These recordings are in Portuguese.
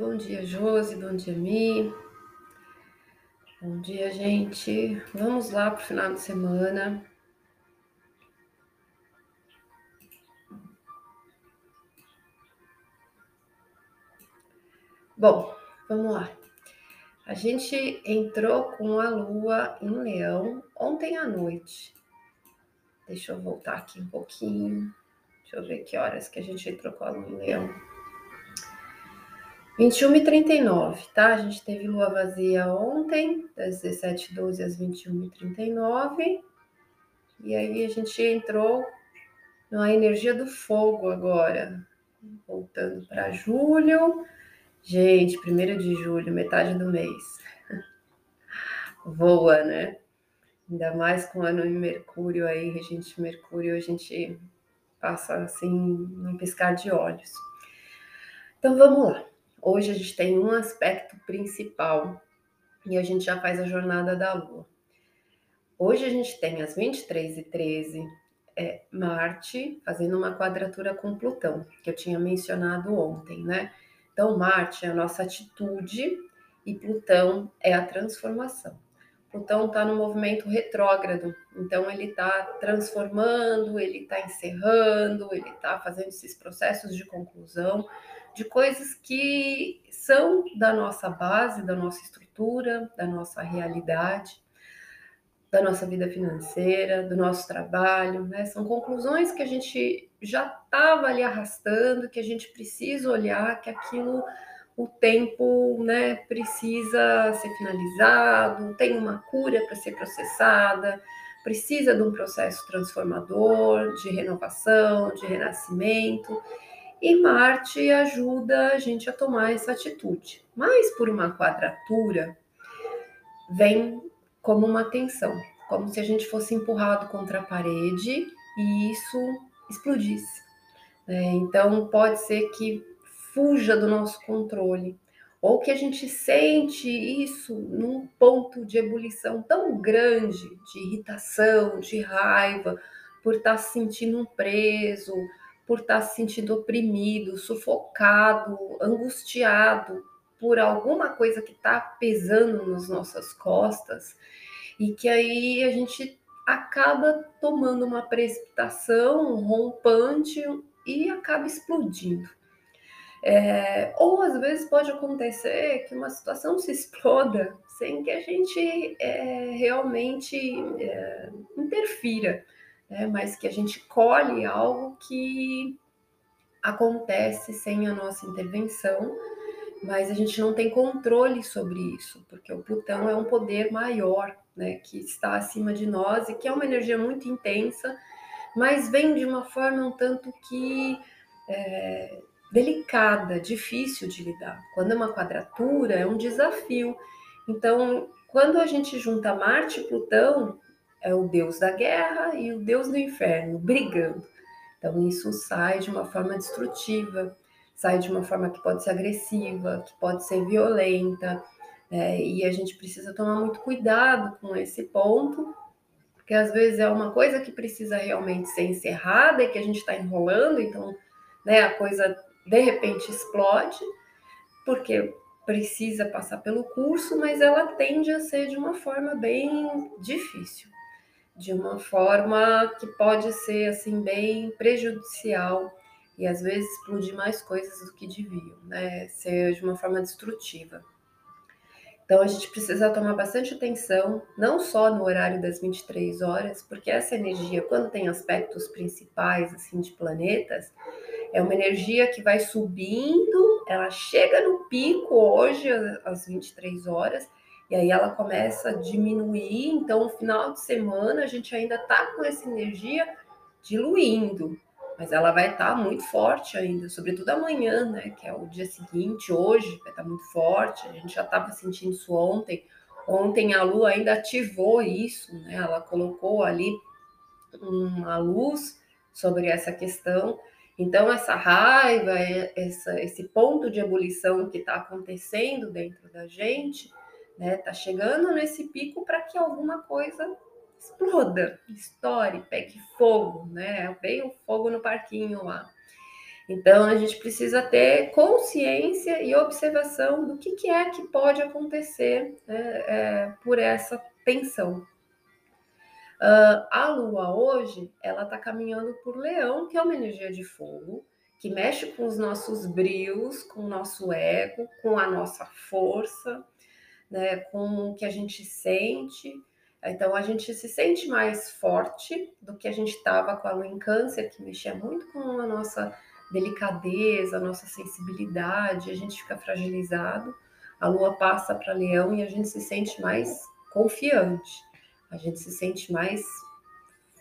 bom dia, Josi, bom dia, Mi. Bom dia, gente. Vamos lá para o final de semana. Bom, vamos lá. A gente entrou com a lua em Leão ontem à noite. Deixa eu voltar aqui um pouquinho. Deixa eu ver que horas que a gente entrou com a lua em Leão. 21 e 39, tá? A gente teve lua vazia ontem, das 17h12 às 21h39. E aí a gente entrou na energia do fogo agora. Voltando para julho. Gente, 1 de julho, metade do mês. Voa, né? Ainda mais com o ano em Mercúrio aí, regente Mercúrio, a gente passa assim num piscar de olhos. Então vamos lá. Hoje a gente tem um aspecto principal e a gente já faz a jornada da Lua. Hoje a gente tem às 23 e 13 é, Marte fazendo uma quadratura com Plutão, que eu tinha mencionado ontem, né? Então, Marte é a nossa atitude e Plutão é a transformação. Plutão está no movimento retrógrado, então ele está transformando, ele está encerrando, ele está fazendo esses processos de conclusão de coisas que são da nossa base, da nossa estrutura, da nossa realidade, da nossa vida financeira, do nosso trabalho, né? São conclusões que a gente já estava ali arrastando, que a gente precisa olhar, que aquilo o tempo, né, precisa ser finalizado, tem uma cura para ser processada, precisa de um processo transformador, de renovação, de renascimento. E Marte ajuda a gente a tomar essa atitude. Mas por uma quadratura, vem como uma tensão, como se a gente fosse empurrado contra a parede e isso explodisse. É, então pode ser que fuja do nosso controle, ou que a gente sente isso num ponto de ebulição tão grande, de irritação, de raiva, por estar se sentindo preso, por estar se sentindo oprimido, sufocado, angustiado por alguma coisa que está pesando nas nossas costas e que aí a gente acaba tomando uma precipitação, um rompante e acaba explodindo. É, ou às vezes pode acontecer que uma situação se exploda sem que a gente é, realmente é, interfira né? mas que a gente colhe algo que acontece sem a nossa intervenção, mas a gente não tem controle sobre isso, porque o Plutão é um poder maior, né, que está acima de nós e que é uma energia muito intensa, mas vem de uma forma um tanto que é, delicada, difícil de lidar. Quando é uma quadratura, é um desafio. Então, quando a gente junta Marte e Plutão, é o deus da guerra e o deus do inferno brigando. Então isso sai de uma forma destrutiva, sai de uma forma que pode ser agressiva, que pode ser violenta, é, e a gente precisa tomar muito cuidado com esse ponto, porque às vezes é uma coisa que precisa realmente ser encerrada e que a gente está enrolando, então né, a coisa de repente explode, porque precisa passar pelo curso, mas ela tende a ser de uma forma bem difícil de uma forma que pode ser assim bem prejudicial e às vezes explodir mais coisas do que deviam, né? Ser de uma forma destrutiva. Então a gente precisa tomar bastante atenção, não só no horário das 23 horas, porque essa energia, quando tem aspectos principais assim de planetas, é uma energia que vai subindo, ela chega no pico hoje às 23 horas e aí ela começa a diminuir, então no final de semana a gente ainda tá com essa energia diluindo, mas ela vai estar tá muito forte ainda, sobretudo amanhã, né, que é o dia seguinte, hoje vai estar tá muito forte, a gente já estava sentindo isso ontem, ontem a lua ainda ativou isso, né, ela colocou ali uma luz sobre essa questão, então essa raiva, essa, esse ponto de ebulição que está acontecendo dentro da gente, né? Tá chegando nesse pico para que alguma coisa exploda, estoure, pegue fogo, né? Bem o fogo no parquinho lá. Então, a gente precisa ter consciência e observação do que, que é que pode acontecer né, é, por essa tensão. Uh, a Lua hoje, ela está caminhando por Leão, que é uma energia de fogo, que mexe com os nossos brios, com o nosso ego, com a nossa força, né, com o que a gente sente. Então a gente se sente mais forte do que a gente estava com a lua em câncer, que mexia muito com a nossa delicadeza, a nossa sensibilidade, a gente fica fragilizado. A lua passa para leão e a gente se sente mais confiante, a gente se sente mais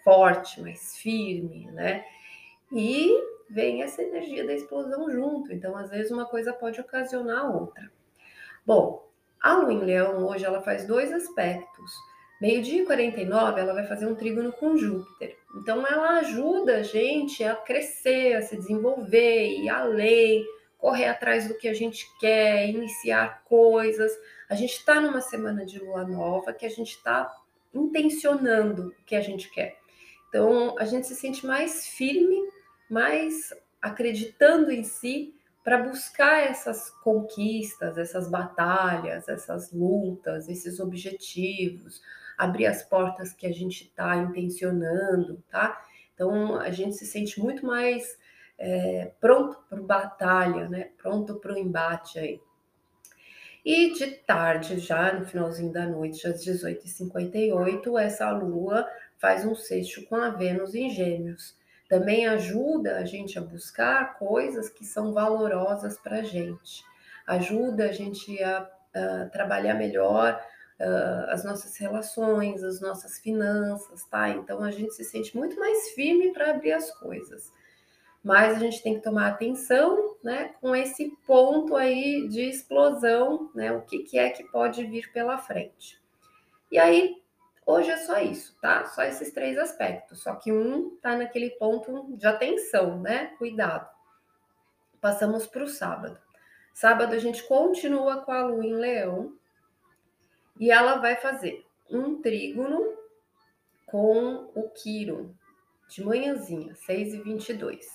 forte, mais firme, né? E vem essa energia da explosão junto. Então, às vezes, uma coisa pode ocasionar a outra. Bom, a lua em leão hoje ela faz dois aspectos. Meio-dia e 49, ela vai fazer um trígono com Júpiter. Então, ela ajuda a gente a crescer, a se desenvolver, ir além, correr atrás do que a gente quer, iniciar coisas. A gente está numa semana de lua nova que a gente está intencionando o que a gente quer. Então, a gente se sente mais firme mas acreditando em si para buscar essas conquistas, essas batalhas, essas lutas, esses objetivos, abrir as portas que a gente está intencionando, tá? Então a gente se sente muito mais é, pronto para batalha, né? Pronto para o embate aí. E de tarde, já no finalzinho da noite, às 18h58, essa lua faz um sexto com a Vênus em Gêmeos também ajuda a gente a buscar coisas que são valorosas para a gente, ajuda a gente a, a trabalhar melhor uh, as nossas relações, as nossas finanças, tá? Então a gente se sente muito mais firme para abrir as coisas. Mas a gente tem que tomar atenção, né, com esse ponto aí de explosão, né? O que, que é que pode vir pela frente. E aí, Hoje é só isso, tá? Só esses três aspectos. Só que um tá naquele ponto de atenção, né? Cuidado. Passamos para o sábado. Sábado a gente continua com a lua em leão e ela vai fazer um trígono com o Quiro de manhãzinha, 6 e 22.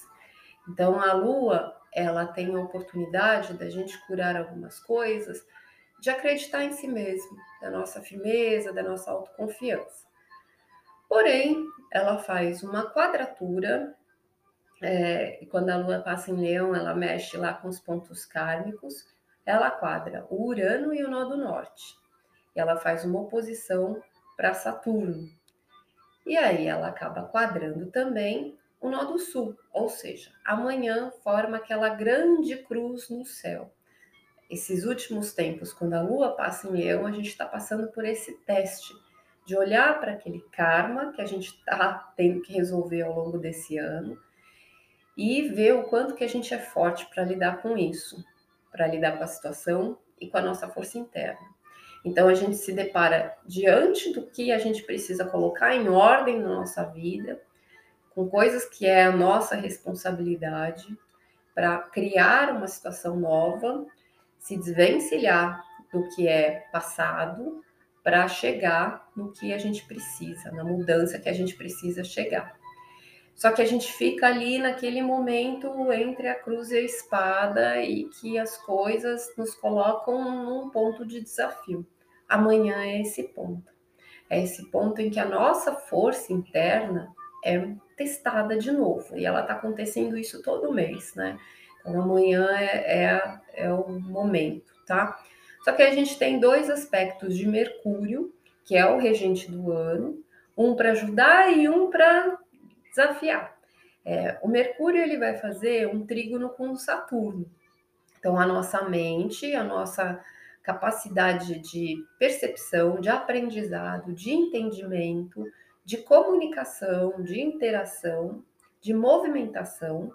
Então a lua, ela tem a oportunidade da gente curar algumas coisas de acreditar em si mesmo, da nossa firmeza, da nossa autoconfiança. Porém, ela faz uma quadratura, é, e quando a lua passa em leão, ela mexe lá com os pontos kármicos, ela quadra o Urano e o nó do norte. E ela faz uma oposição para Saturno. E aí ela acaba quadrando também o nó do sul, ou seja, amanhã forma aquela grande cruz no céu esses últimos tempos, quando a lua passa em leão, a gente está passando por esse teste de olhar para aquele karma que a gente está tendo que resolver ao longo desse ano e ver o quanto que a gente é forte para lidar com isso, para lidar com a situação e com a nossa força interna. Então a gente se depara diante do que a gente precisa colocar em ordem na nossa vida, com coisas que é a nossa responsabilidade para criar uma situação nova se desvencilhar do que é passado para chegar no que a gente precisa, na mudança que a gente precisa chegar. Só que a gente fica ali naquele momento entre a cruz e a espada e que as coisas nos colocam num ponto de desafio. Amanhã é esse ponto. É esse ponto em que a nossa força interna é testada de novo. E ela está acontecendo isso todo mês, né? Então, amanhã é, é, é o momento, tá? Só que a gente tem dois aspectos de Mercúrio, que é o regente do ano, um para ajudar e um para desafiar. É, o Mercúrio ele vai fazer um trígono com o Saturno. Então, a nossa mente, a nossa capacidade de percepção, de aprendizado, de entendimento, de comunicação, de interação, de movimentação,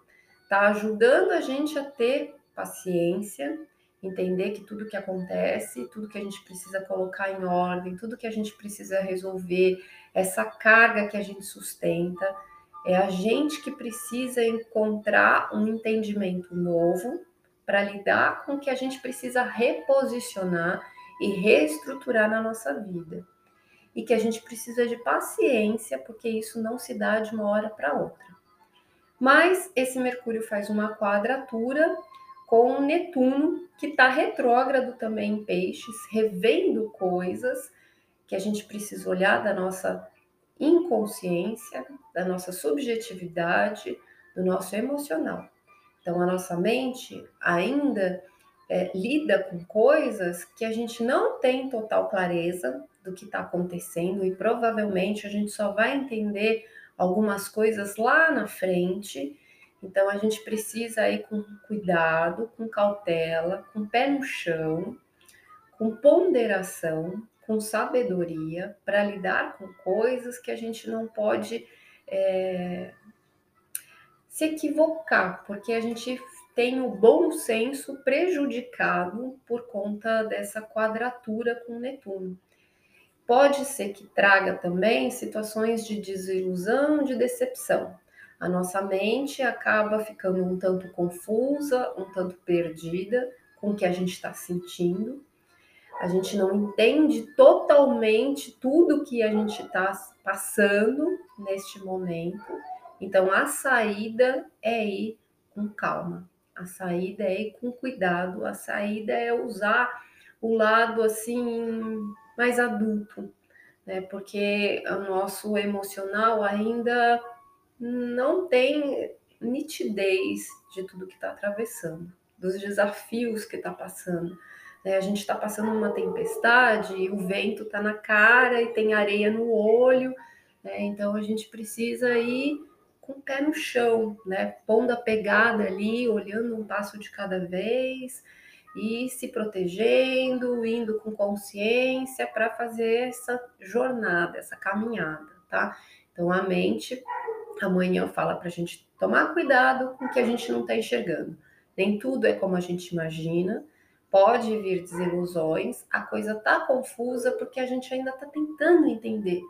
está ajudando a gente a ter paciência, entender que tudo que acontece, tudo que a gente precisa colocar em ordem, tudo que a gente precisa resolver, essa carga que a gente sustenta, é a gente que precisa encontrar um entendimento novo para lidar com o que a gente precisa reposicionar e reestruturar na nossa vida. E que a gente precisa de paciência, porque isso não se dá de uma hora para outra. Mas esse Mercúrio faz uma quadratura com Netuno, que está retrógrado também em Peixes, revendo coisas que a gente precisa olhar da nossa inconsciência, da nossa subjetividade, do nosso emocional. Então, a nossa mente ainda é, lida com coisas que a gente não tem total clareza do que está acontecendo e provavelmente a gente só vai entender algumas coisas lá na frente. Então, a gente precisa ir com cuidado, com cautela, com pé no chão, com ponderação, com sabedoria para lidar com coisas que a gente não pode é, se equivocar, porque a gente tem o bom senso prejudicado por conta dessa quadratura com Netuno. Pode ser que traga também situações de desilusão, de decepção. A nossa mente acaba ficando um tanto confusa, um tanto perdida com o que a gente está sentindo a gente não entende totalmente tudo que a gente está passando neste momento. Então, a saída é ir com calma, a saída é ir com cuidado, a saída é usar o lado assim mais adulto, né? Porque o nosso emocional ainda não tem nitidez de tudo que está atravessando, dos desafios que está passando. Né? A gente está passando uma tempestade, o vento está na cara e tem areia no olho, né? então a gente precisa ir com o pé no chão, né? pondo a pegada ali, olhando um passo de cada vez e se protegendo, indo com consciência para fazer essa jornada, essa caminhada, tá? Então a mente amanhã fala para a gente tomar cuidado com o que a gente não está enxergando. Nem tudo é como a gente imagina, pode vir desilusões, a coisa tá confusa porque a gente ainda está tentando entender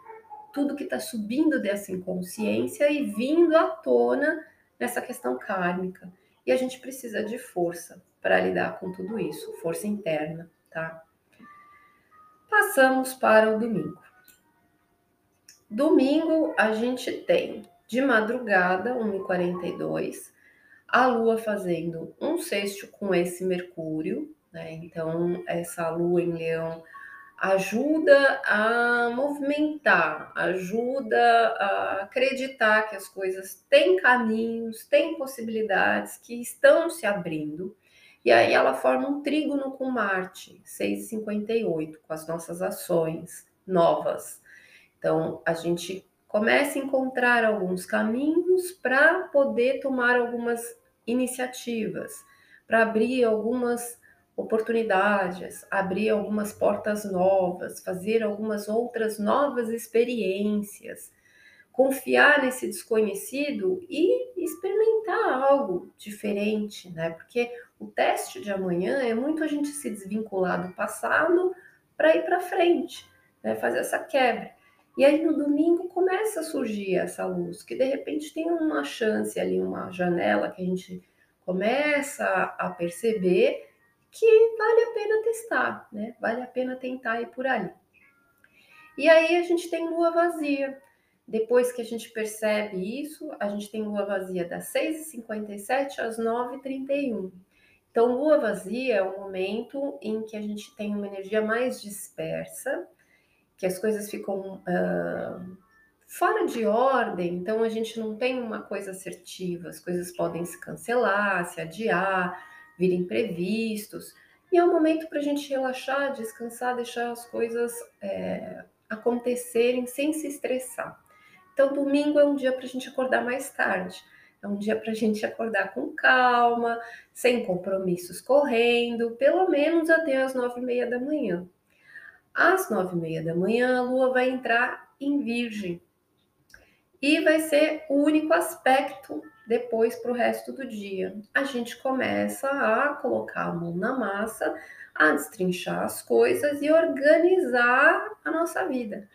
tudo que está subindo dessa inconsciência e vindo à tona nessa questão kármica. E a gente precisa de força para lidar com tudo isso, força interna, tá? Passamos para o domingo. Domingo a gente tem de madrugada, 1h42, a Lua fazendo um sexto com esse Mercúrio, né? Então, essa lua em leão ajuda a movimentar, ajuda a acreditar que as coisas têm caminhos, têm possibilidades que estão se abrindo. E aí ela forma um trígono com Marte, 6,58, com as nossas ações novas. Então, a gente começa a encontrar alguns caminhos para poder tomar algumas iniciativas, para abrir algumas oportunidades, abrir algumas portas novas, fazer algumas outras novas experiências, confiar nesse desconhecido e experimentar algo diferente, né? Porque o teste de amanhã é muito a gente se desvincular do passado para ir para frente, né? Fazer essa quebra. E aí no domingo começa a surgir essa luz, que de repente tem uma chance ali, uma janela que a gente começa a perceber que vale a pena testar, né? Vale a pena tentar ir por ali. E aí a gente tem lua vazia. Depois que a gente percebe isso, a gente tem lua vazia das 6h57 às 9h31. Então, lua vazia é o momento em que a gente tem uma energia mais dispersa, que as coisas ficam uh, fora de ordem, então a gente não tem uma coisa assertiva, as coisas podem se cancelar, se adiar, vir imprevistos. E é um momento para a gente relaxar, descansar, deixar as coisas é, acontecerem sem se estressar. Então, domingo é um dia para a gente acordar mais tarde. É um dia para a gente acordar com calma, sem compromissos correndo, pelo menos até as nove e meia da manhã. Às nove e meia da manhã, a Lua vai entrar em Virgem e vai ser o único aspecto depois para o resto do dia. A gente começa a colocar a mão na massa, a destrinchar as coisas e organizar a nossa vida.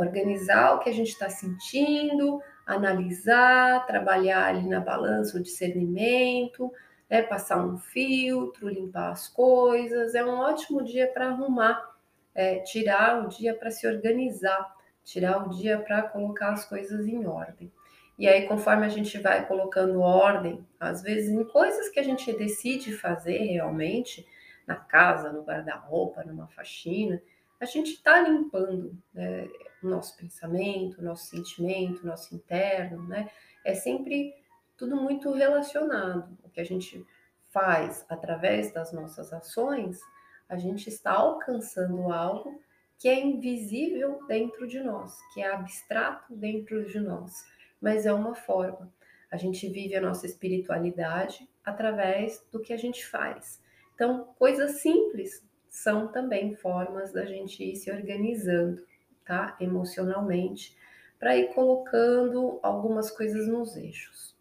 Organizar o que a gente está sentindo, analisar, trabalhar ali na balança o discernimento, né, passar um filtro, limpar as coisas. É um ótimo dia para arrumar, é, tirar o dia para se organizar, tirar o dia para colocar as coisas em ordem. E aí, conforme a gente vai colocando ordem, às vezes em coisas que a gente decide fazer realmente, na casa, no guarda-roupa, numa faxina, a gente está limpando né, o nosso pensamento, o nosso sentimento, o nosso interno, né? É sempre tudo muito relacionado. O que a gente faz através das nossas ações, a gente está alcançando algo que é invisível dentro de nós, que é abstrato dentro de nós, mas é uma forma. A gente vive a nossa espiritualidade através do que a gente faz. Então, coisas simples são também formas da gente ir se organizando, tá? Emocionalmente, para ir colocando algumas coisas nos eixos.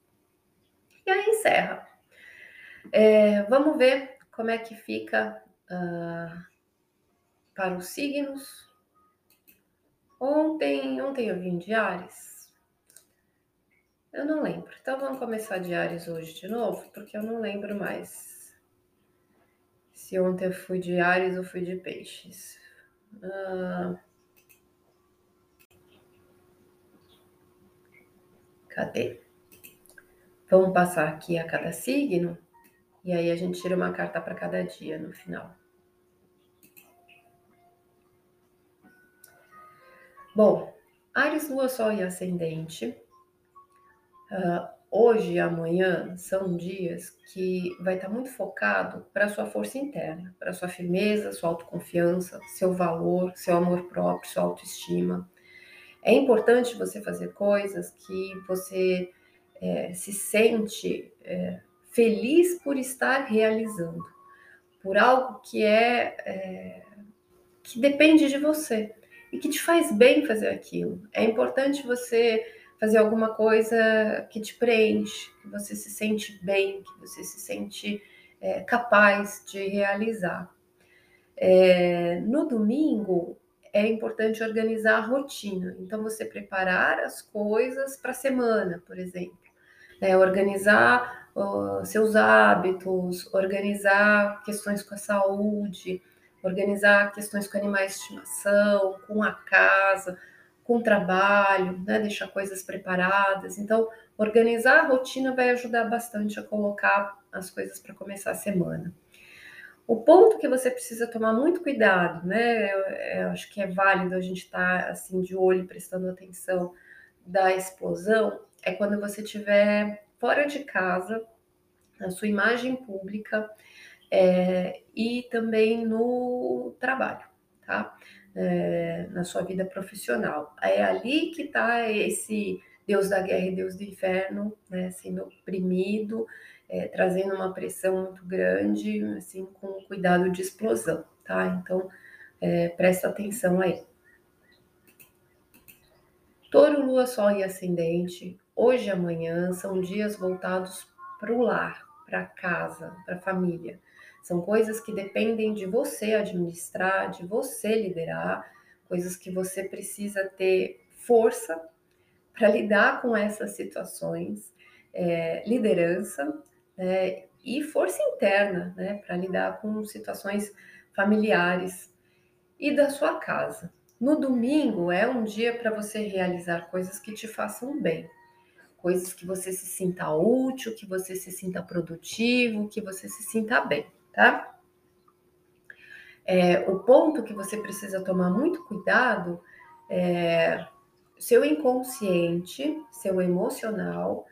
E aí encerra. É, vamos ver como é que fica uh, para os signos. Ontem, ontem eu vim de Ares. Eu não lembro. Então vamos começar de Ares hoje de novo, porque eu não lembro mais se ontem eu fui de Ares ou fui de Peixes. Ah, cadê? Vamos passar aqui a cada signo e aí a gente tira uma carta para cada dia no final. Bom, Ares, Lua, Sol e Ascendente. Uh, hoje e amanhã são dias que vai estar muito focado para sua força interna, para sua firmeza, sua autoconfiança, seu valor, seu amor próprio, sua autoestima. É importante você fazer coisas que você é, se sente é, feliz por estar realizando, por algo que é, é que depende de você e que te faz bem fazer aquilo. É importante você fazer alguma coisa que te preenche, que você se sente bem, que você se sente é, capaz de realizar. É, no domingo é importante organizar a rotina, então você preparar as coisas para a semana, por exemplo, né? organizar seus hábitos, organizar questões com a saúde, organizar questões com animais de estimação, com a casa, com trabalho, né, deixar coisas preparadas. Então, organizar a rotina vai ajudar bastante a colocar as coisas para começar a semana. O ponto que você precisa tomar muito cuidado, né? Eu, eu acho que é válido a gente estar tá, assim de olho, prestando atenção da explosão, é quando você estiver fora de casa, na sua imagem pública é, e também no trabalho, tá? É, na sua vida profissional. É ali que está esse Deus da guerra e Deus do inferno, né, sendo oprimido, é, trazendo uma pressão muito grande, assim, com cuidado de explosão, tá? Então, é, presta atenção aí. Touro, Lua, Sol e Ascendente, hoje e amanhã são dias voltados para o lar, para casa, para a família. São coisas que dependem de você administrar, de você liderar, coisas que você precisa ter força para lidar com essas situações, é, liderança né, e força interna né, para lidar com situações familiares e da sua casa. No domingo é um dia para você realizar coisas que te façam bem, coisas que você se sinta útil, que você se sinta produtivo, que você se sinta bem tá? É, o ponto que você precisa tomar muito cuidado é seu inconsciente, seu emocional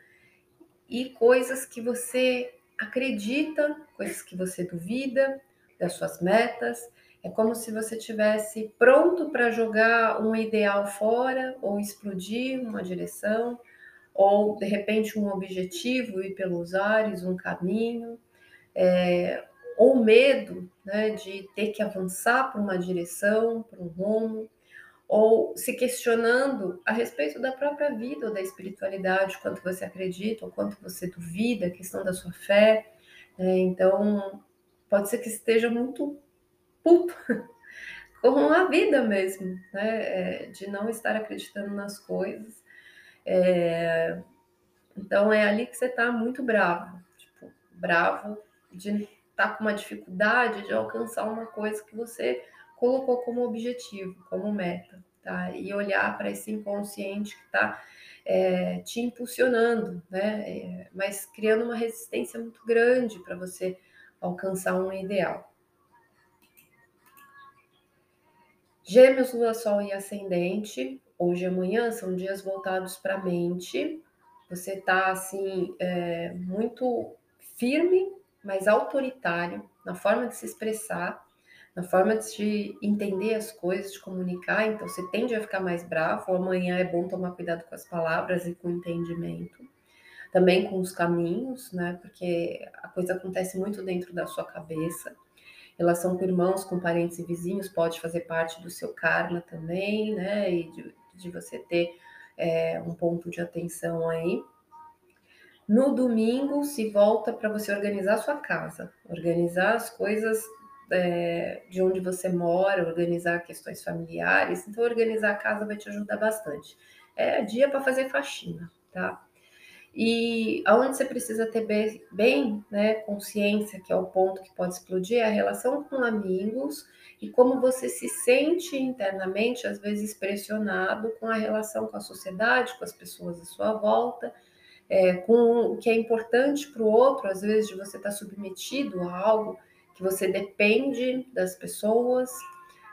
e coisas que você acredita, coisas que você duvida das suas metas. É como se você tivesse pronto para jogar um ideal fora ou explodir uma direção, ou de repente um objetivo ir pelos ares, um caminho. É, ou medo né, de ter que avançar para uma direção, para um rumo, ou se questionando a respeito da própria vida ou da espiritualidade, quanto você acredita ou quanto você duvida, a questão da sua fé. Né? Então, pode ser que esteja muito puto com a vida mesmo, né? É, de não estar acreditando nas coisas. É... Então, é ali que você está muito bravo, tipo, bravo de está com uma dificuldade de alcançar uma coisa que você colocou como objetivo, como meta, tá? E olhar para esse inconsciente que está é, te impulsionando, né? É, mas criando uma resistência muito grande para você alcançar um ideal. Gêmeos, Lua, Sol e Ascendente, hoje e amanhã são dias voltados para a mente. Você está assim é, muito firme, mas autoritário na forma de se expressar, na forma de entender as coisas, de comunicar. Então você tende a ficar mais bravo. Amanhã é bom tomar cuidado com as palavras e com o entendimento. Também com os caminhos, né? Porque a coisa acontece muito dentro da sua cabeça relação com irmãos, com parentes e vizinhos pode fazer parte do seu karma também, né? E de, de você ter é, um ponto de atenção aí. No domingo se volta para você organizar a sua casa, organizar as coisas é, de onde você mora, organizar questões familiares. Então, organizar a casa vai te ajudar bastante. É dia para fazer faxina, tá? E aonde você precisa ter bem, bem né, consciência, que é o ponto que pode explodir, é a relação com amigos e como você se sente internamente, às vezes pressionado com a relação com a sociedade, com as pessoas à sua volta, é, com o que é importante para o outro, às vezes de você estar tá submetido a algo que você depende das pessoas.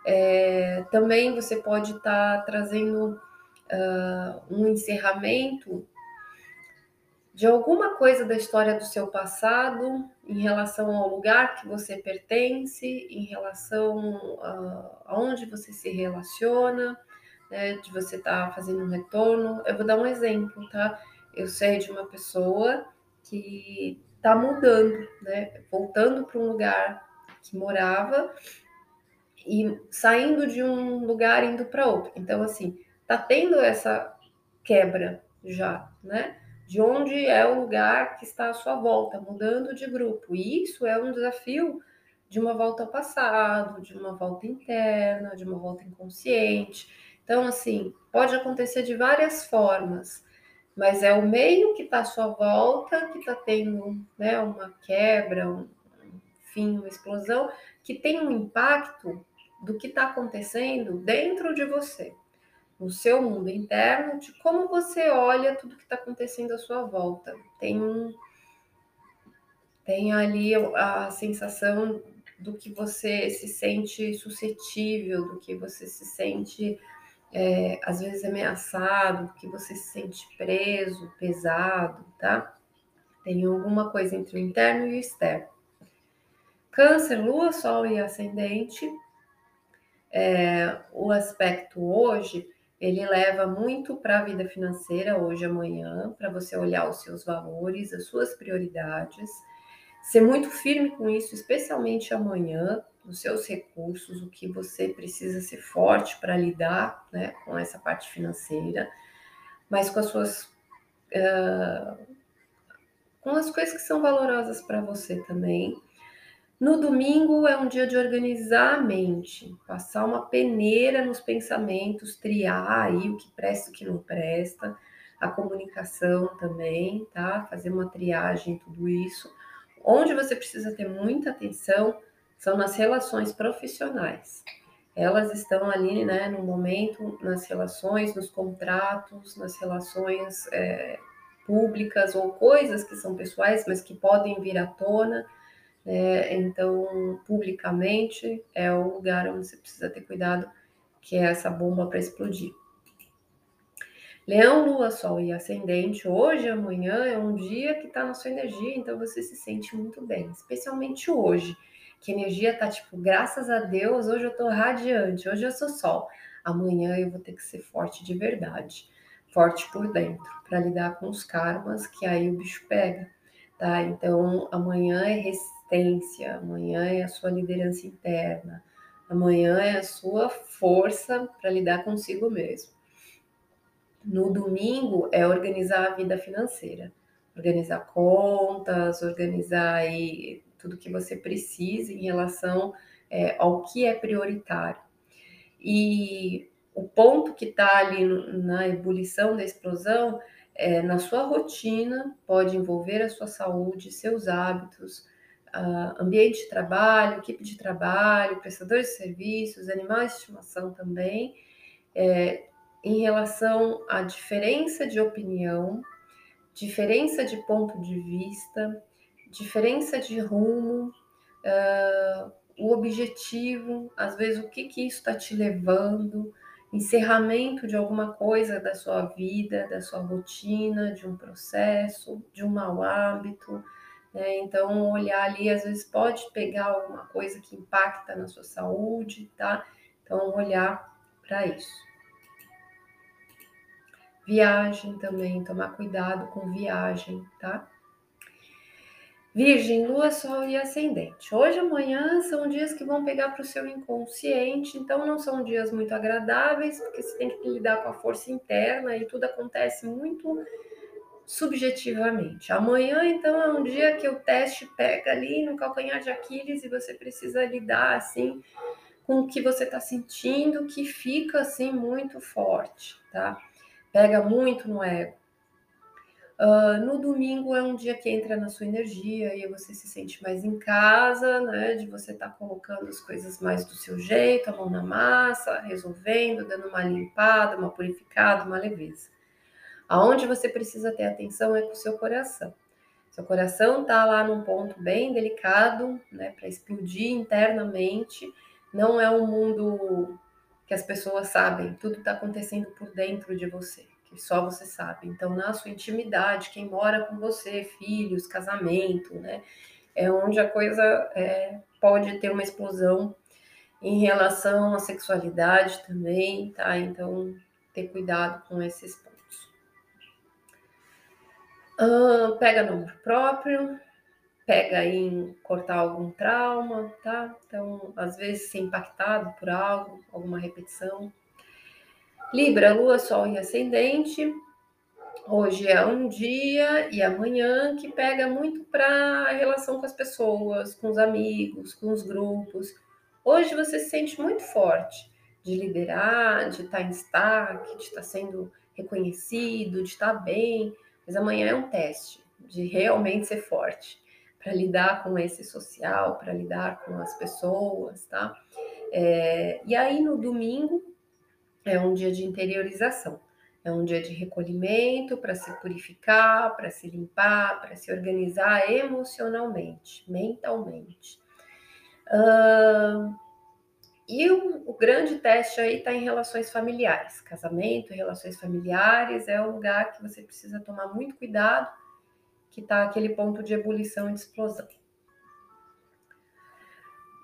É, também você pode estar tá trazendo uh, um encerramento de alguma coisa da história do seu passado em relação ao lugar que você pertence, em relação a, aonde você se relaciona, né, de você estar tá fazendo um retorno. Eu vou dar um exemplo, tá? Eu sei de uma pessoa que está mudando, né, voltando para um lugar que morava e saindo de um lugar indo para outro. Então, assim, tá tendo essa quebra já, né? de onde é o lugar que está à sua volta, mudando de grupo. E isso é um desafio de uma volta ao passado, de uma volta interna, de uma volta inconsciente. Então, assim, pode acontecer de várias formas, mas é o meio que está à sua volta que está tendo né, uma quebra, um, enfim, uma explosão, que tem um impacto do que está acontecendo dentro de você no seu mundo interno, de como você olha tudo que está acontecendo à sua volta. Tem um, tem ali a sensação do que você se sente suscetível, do que você se sente é, às vezes ameaçado, do que você se sente preso, pesado, tá? Tem alguma coisa entre o interno e o externo. Câncer, Lua, Sol e Ascendente. É, o aspecto hoje ele leva muito para a vida financeira hoje amanhã, para você olhar os seus valores, as suas prioridades, ser muito firme com isso, especialmente amanhã, os seus recursos, o que você precisa ser forte para lidar né, com essa parte financeira, mas com as suas. Uh, com as coisas que são valorosas para você também no domingo é um dia de organizar a mente, passar uma peneira nos pensamentos, triar aí o que presta e o que não presta, a comunicação também, tá? Fazer uma triagem, tudo isso. Onde você precisa ter muita atenção são nas relações profissionais. Elas estão ali, né, no momento, nas relações, nos contratos, nas relações é, públicas ou coisas que são pessoais, mas que podem vir à tona né? Então, publicamente é o lugar onde você precisa ter cuidado, que é essa bomba para explodir. Leão, Lua, Sol e Ascendente, hoje amanhã é um dia que está na sua energia, então você se sente muito bem, especialmente hoje, que a energia tá tipo, graças a Deus, hoje eu tô radiante, hoje eu sou Sol, amanhã eu vou ter que ser forte de verdade, forte por dentro, para lidar com os karmas, que aí o bicho pega, tá? Então amanhã é resistência, amanhã é a sua liderança interna, amanhã é a sua força para lidar consigo mesmo. No domingo é organizar a vida financeira, organizar contas, organizar aí tudo que você precisa em relação é, ao que é prioritário. E o ponto que está ali na ebulição da explosão é, na sua rotina, pode envolver a sua saúde, seus hábitos, uh, ambiente de trabalho, equipe de trabalho, prestadores de serviços, animais de estimação também, é, em relação à diferença de opinião, diferença de ponto de vista, diferença de rumo, uh, o objetivo, às vezes o que, que isso está te levando, encerramento de alguma coisa da sua vida, da sua rotina, de um processo, de um mau hábito. Né? Então, olhar ali às vezes pode pegar alguma coisa que impacta na sua saúde, tá? Então, olhar para isso. Viagem também, tomar cuidado com viagem, tá? Virgem, Lua, Sol e Ascendente. Hoje e amanhã são dias que vão pegar para o seu inconsciente, então não são dias muito agradáveis, porque você tem que lidar com a força interna e tudo acontece muito subjetivamente. Amanhã, então, é um dia que o teste pega ali no calcanhar de Aquiles e você precisa lidar assim com o que você está sentindo, que fica assim muito forte, tá? Pega muito no ego. Uh, no domingo é um dia que entra na sua energia e você se sente mais em casa, né? De você estar tá colocando as coisas mais do seu jeito, a mão na massa, resolvendo, dando uma limpada, uma purificada, uma leveza. Aonde você precisa ter atenção é com o seu coração. Seu coração tá lá num ponto bem delicado, né? Para explodir internamente. Não é um mundo que as pessoas sabem, tudo está acontecendo por dentro de você só você sabe. Então, na sua intimidade, quem mora com você, filhos, casamento, né? É onde a coisa é, pode ter uma explosão em relação à sexualidade também, tá? Então, ter cuidado com esses pontos. Pega no amor próprio, pega em cortar algum trauma, tá? Então, às vezes, ser impactado por algo, alguma repetição. Libra, Lua, Sol e Ascendente. Hoje é um dia e amanhã que pega muito para a relação com as pessoas, com os amigos, com os grupos. Hoje você se sente muito forte de liderar, de estar tá em destaque, de estar tá sendo reconhecido, de estar tá bem. Mas amanhã é um teste de realmente ser forte para lidar com esse social, para lidar com as pessoas, tá? É, e aí no domingo é um dia de interiorização, é um dia de recolhimento para se purificar, para se limpar, para se organizar emocionalmente, mentalmente. Uh, e o, o, grande teste aí está em relações familiares. Casamento, relações familiares é um lugar que você precisa tomar muito cuidado, que está aquele ponto de ebulição e de explosão.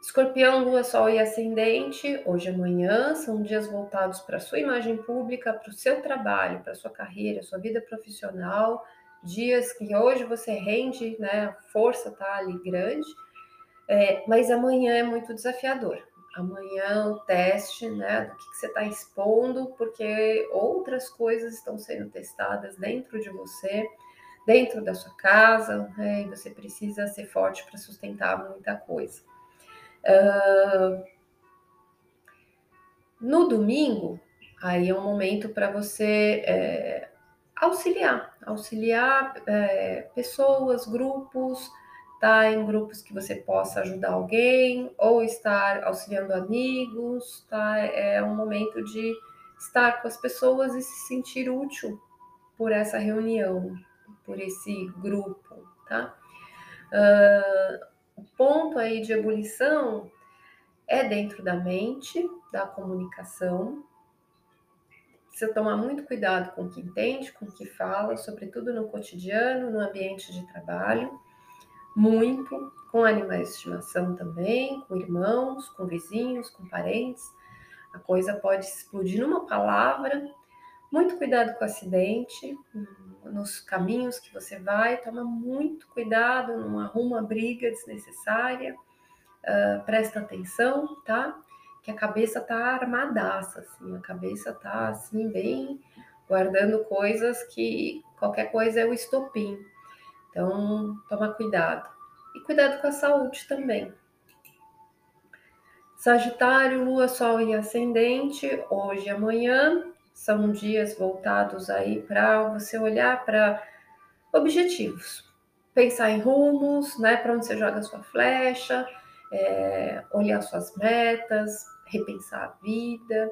Escorpião, Lua, Sol e Ascendente, hoje e amanhã, são dias voltados para a sua imagem pública, para o seu trabalho, para a sua carreira, sua vida profissional, dias que hoje você rende, né, a força está ali grande, é, mas amanhã é muito desafiador. Amanhã o teste, né, do que, que você está expondo, porque outras coisas estão sendo testadas dentro de você, dentro da sua casa, né, e você precisa ser forte para sustentar muita coisa. Uh, no domingo, aí é um momento para você é, auxiliar, auxiliar é, pessoas, grupos, tá em grupos que você possa ajudar alguém ou estar auxiliando amigos, tá? É um momento de estar com as pessoas e se sentir útil por essa reunião, por esse grupo, tá? Uh, ponto aí de ebulição é dentro da mente, da comunicação. Precisa tomar muito cuidado com o que entende, com o que fala, sobretudo no cotidiano, no ambiente de trabalho. Muito com animais de estimação também, com irmãos, com vizinhos, com parentes. A coisa pode explodir numa palavra. Muito cuidado com o acidente, nos caminhos que você vai, toma muito cuidado, não arruma briga desnecessária, uh, presta atenção, tá? Que a cabeça tá armadaça, assim, a cabeça tá assim, bem guardando coisas que qualquer coisa é o estopim. Então, toma cuidado. E cuidado com a saúde também. Sagitário, Lua, Sol e Ascendente, hoje e amanhã, são dias voltados aí para você olhar para objetivos, pensar em rumos, né, para onde você joga a sua flecha, é, olhar suas metas, repensar a vida.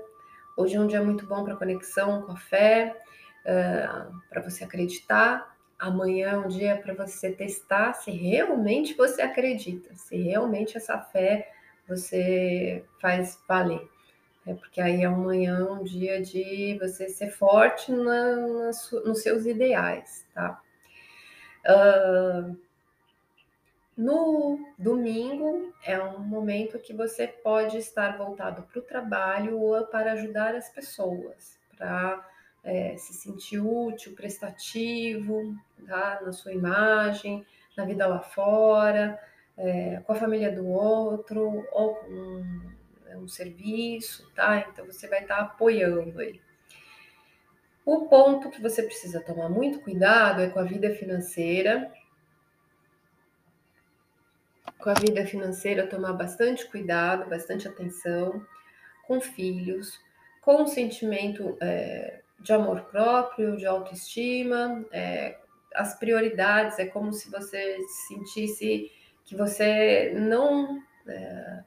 Hoje é um dia muito bom para conexão com a fé, uh, para você acreditar. Amanhã é um dia para você testar se realmente você acredita, se realmente essa fé você faz valer. É porque aí amanhã é um dia de você ser forte na, na, nos seus ideais, tá? Uh, no domingo é um momento que você pode estar voltado para o trabalho ou para ajudar as pessoas, para é, se sentir útil, prestativo, tá? na sua imagem, na vida lá fora, é, com a família do outro, ou com um, um serviço, tá? Então você vai estar apoiando aí. O ponto que você precisa tomar muito cuidado é com a vida financeira, com a vida financeira, tomar bastante cuidado, bastante atenção, com filhos, com o sentimento é, de amor próprio, de autoestima, é, as prioridades, é como se você sentisse que você não é,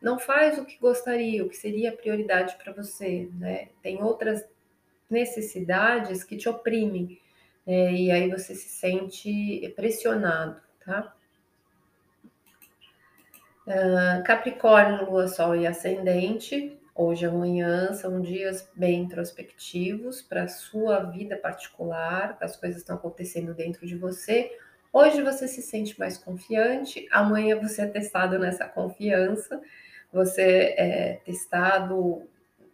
não faz o que gostaria, o que seria prioridade para você, né? Tem outras necessidades que te oprimem, é, e aí você se sente pressionado, tá? Uh, Capricórnio, Lua, Sol e Ascendente, hoje e amanhã são dias bem introspectivos para a sua vida particular, as coisas estão acontecendo dentro de você. Hoje você se sente mais confiante, amanhã você é testado nessa confiança, você é testado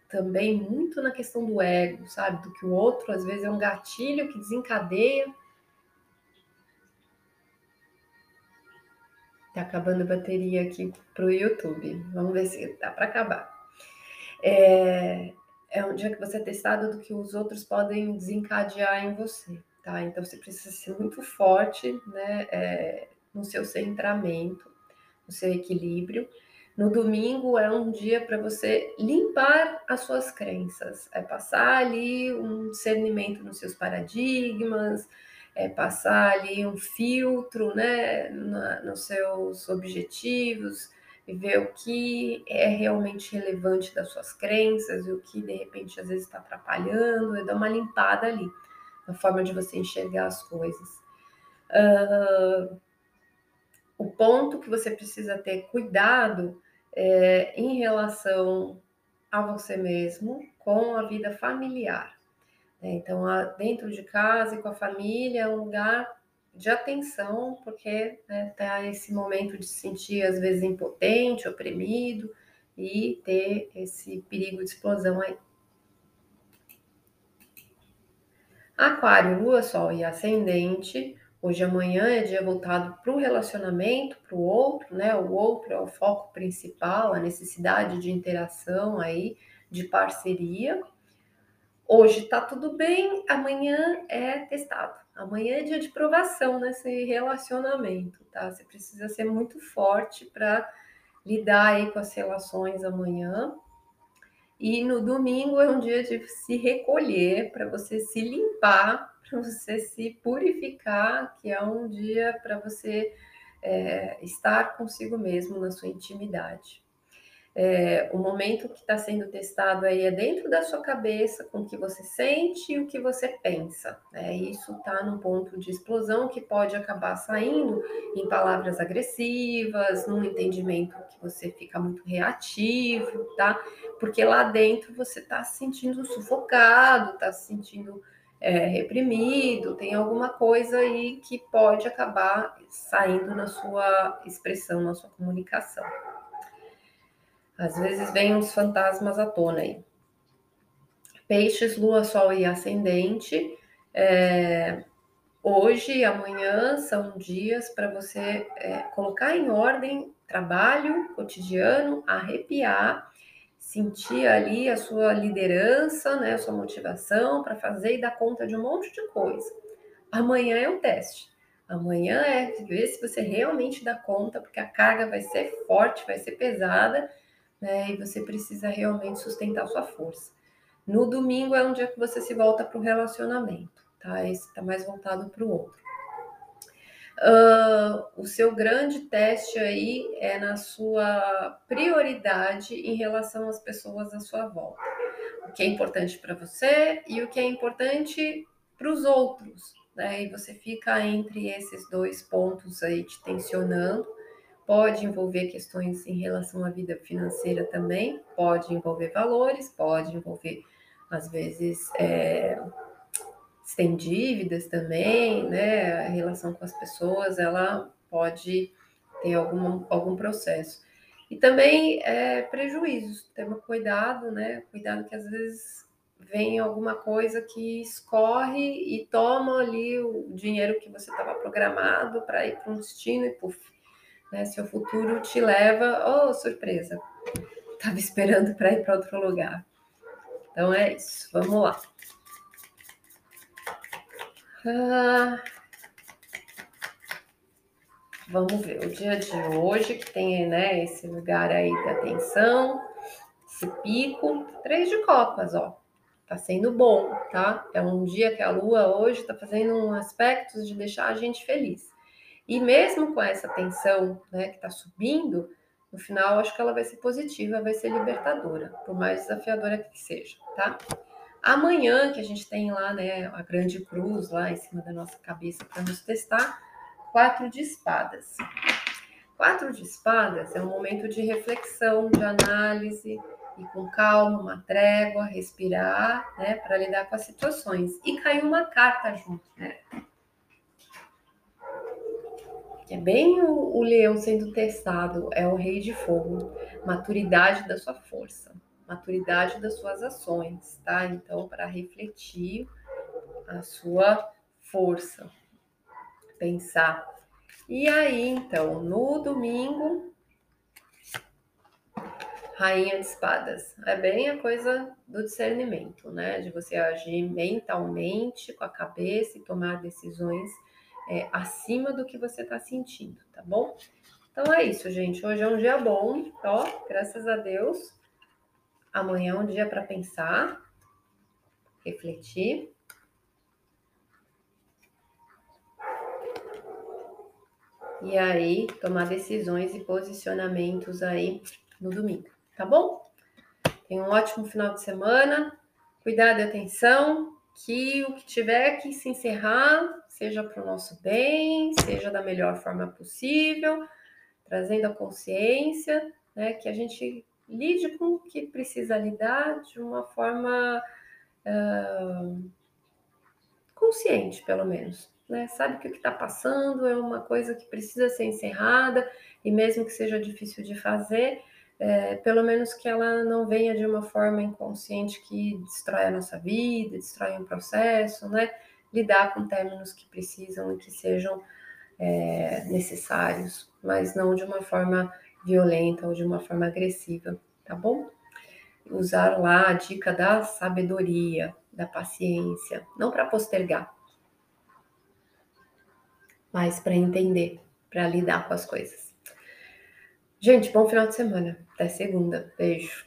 também muito na questão do ego, sabe? Do que o outro às vezes é um gatilho que desencadeia Tá acabando a bateria aqui pro YouTube. Vamos ver se dá para acabar. É, é um dia que você é testado do que os outros podem desencadear em você, tá? Então você precisa ser muito forte, né? É, no seu centramento, no seu equilíbrio. No domingo é um dia para você limpar as suas crenças, é passar ali um discernimento nos seus paradigmas, é, passar ali um filtro né, na, nos seus objetivos e ver o que é realmente relevante das suas crenças e o que de repente às vezes está atrapalhando, e dar uma limpada ali na forma de você enxergar as coisas. Uh, o ponto que você precisa ter cuidado é em relação a você mesmo com a vida familiar. É, então, dentro de casa e com a família é um lugar de atenção, porque né, tá esse momento de se sentir às vezes impotente, oprimido e ter esse perigo de explosão aí. Aquário, Lua, Sol e Ascendente. Hoje amanhã é dia voltado para o relacionamento, para o outro, né? O outro é o foco principal, a necessidade de interação aí, de parceria. Hoje tá tudo bem, amanhã é testado. Amanhã é dia de provação nesse relacionamento, tá? Você precisa ser muito forte para lidar aí com as relações amanhã. E no domingo é um dia de se recolher, para você se limpar, para você se purificar, que é um dia para você é, estar consigo mesmo na sua intimidade. É, o momento que está sendo testado aí é dentro da sua cabeça, com o que você sente e o que você pensa. Né? Isso está num ponto de explosão que pode acabar saindo em palavras agressivas, num entendimento que você fica muito reativo, tá? Porque lá dentro você está se sentindo sufocado, está se sentindo é, reprimido, tem alguma coisa aí que pode acabar saindo na sua expressão, na sua comunicação. Às vezes vem uns fantasmas à tona aí. Peixes, lua, sol e ascendente. É, hoje e amanhã são dias para você é, colocar em ordem trabalho cotidiano, arrepiar, sentir ali a sua liderança, né, a sua motivação para fazer e dar conta de um monte de coisa. Amanhã é um teste. Amanhã é ver se você realmente dá conta, porque a carga vai ser forte, vai ser pesada né? E você precisa realmente sustentar sua força. No domingo é um dia que você se volta para o relacionamento, tá? Esse está mais voltado para o outro. Uh, o seu grande teste aí é na sua prioridade em relação às pessoas à sua volta. o que é importante para você e o que é importante para os outros, né? E você fica entre esses dois pontos aí te tensionando. Pode envolver questões em relação à vida financeira também, pode envolver valores, pode envolver, às vezes, é, se tem dívidas também, né? A relação com as pessoas, ela pode ter algum, algum processo. E também é, prejuízos, toma cuidado, né? Cuidado que às vezes vem alguma coisa que escorre e toma ali o dinheiro que você estava programado para ir para um destino e puf, né? Seu futuro te leva, oh, surpresa, estava esperando para ir para outro lugar. Então é isso, vamos lá. Ah, vamos ver o dia de hoje que tem né, esse lugar aí da tensão, esse pico, três de copas, ó. Tá sendo bom, tá? É um dia que a lua hoje tá fazendo um aspecto de deixar a gente feliz. E mesmo com essa tensão, né, que tá subindo, no final acho que ela vai ser positiva, vai ser libertadora, por mais desafiadora que seja, tá? Amanhã, que a gente tem lá, né, a grande cruz lá em cima da nossa cabeça para nos testar, quatro de espadas. Quatro de espadas é um momento de reflexão, de análise e com calma, uma trégua, respirar, né, para lidar com as situações. E caiu uma carta junto, né? É bem o, o leão sendo testado, é o rei de fogo, maturidade da sua força maturidade das suas ações, tá? Então, para refletir a sua força, pensar. E aí, então, no domingo, Rainha de Espadas. É bem a coisa do discernimento, né? De você agir mentalmente, com a cabeça e tomar decisões é, acima do que você está sentindo, tá bom? Então é isso, gente. Hoje é um dia bom, ó, graças a Deus. Amanhã é um dia para pensar, refletir. E aí, tomar decisões e posicionamentos aí no domingo, tá bom? Tenha um ótimo final de semana. Cuidado e atenção, que o que tiver que se encerrar seja para o nosso bem, seja da melhor forma possível, trazendo a consciência, né, que a gente lide com o que precisa lidar de uma forma uh, consciente, pelo menos. Né? Sabe que o que está passando é uma coisa que precisa ser encerrada, e mesmo que seja difícil de fazer, é, pelo menos que ela não venha de uma forma inconsciente que destrói a nossa vida, destrói um processo, né? Lidar com términos que precisam e que sejam é, necessários, mas não de uma forma violenta ou de uma forma agressiva, tá bom? Usar lá a dica da sabedoria, da paciência, não para postergar, mas para entender, para lidar com as coisas. Gente, bom final de semana. Até segunda. Beijo.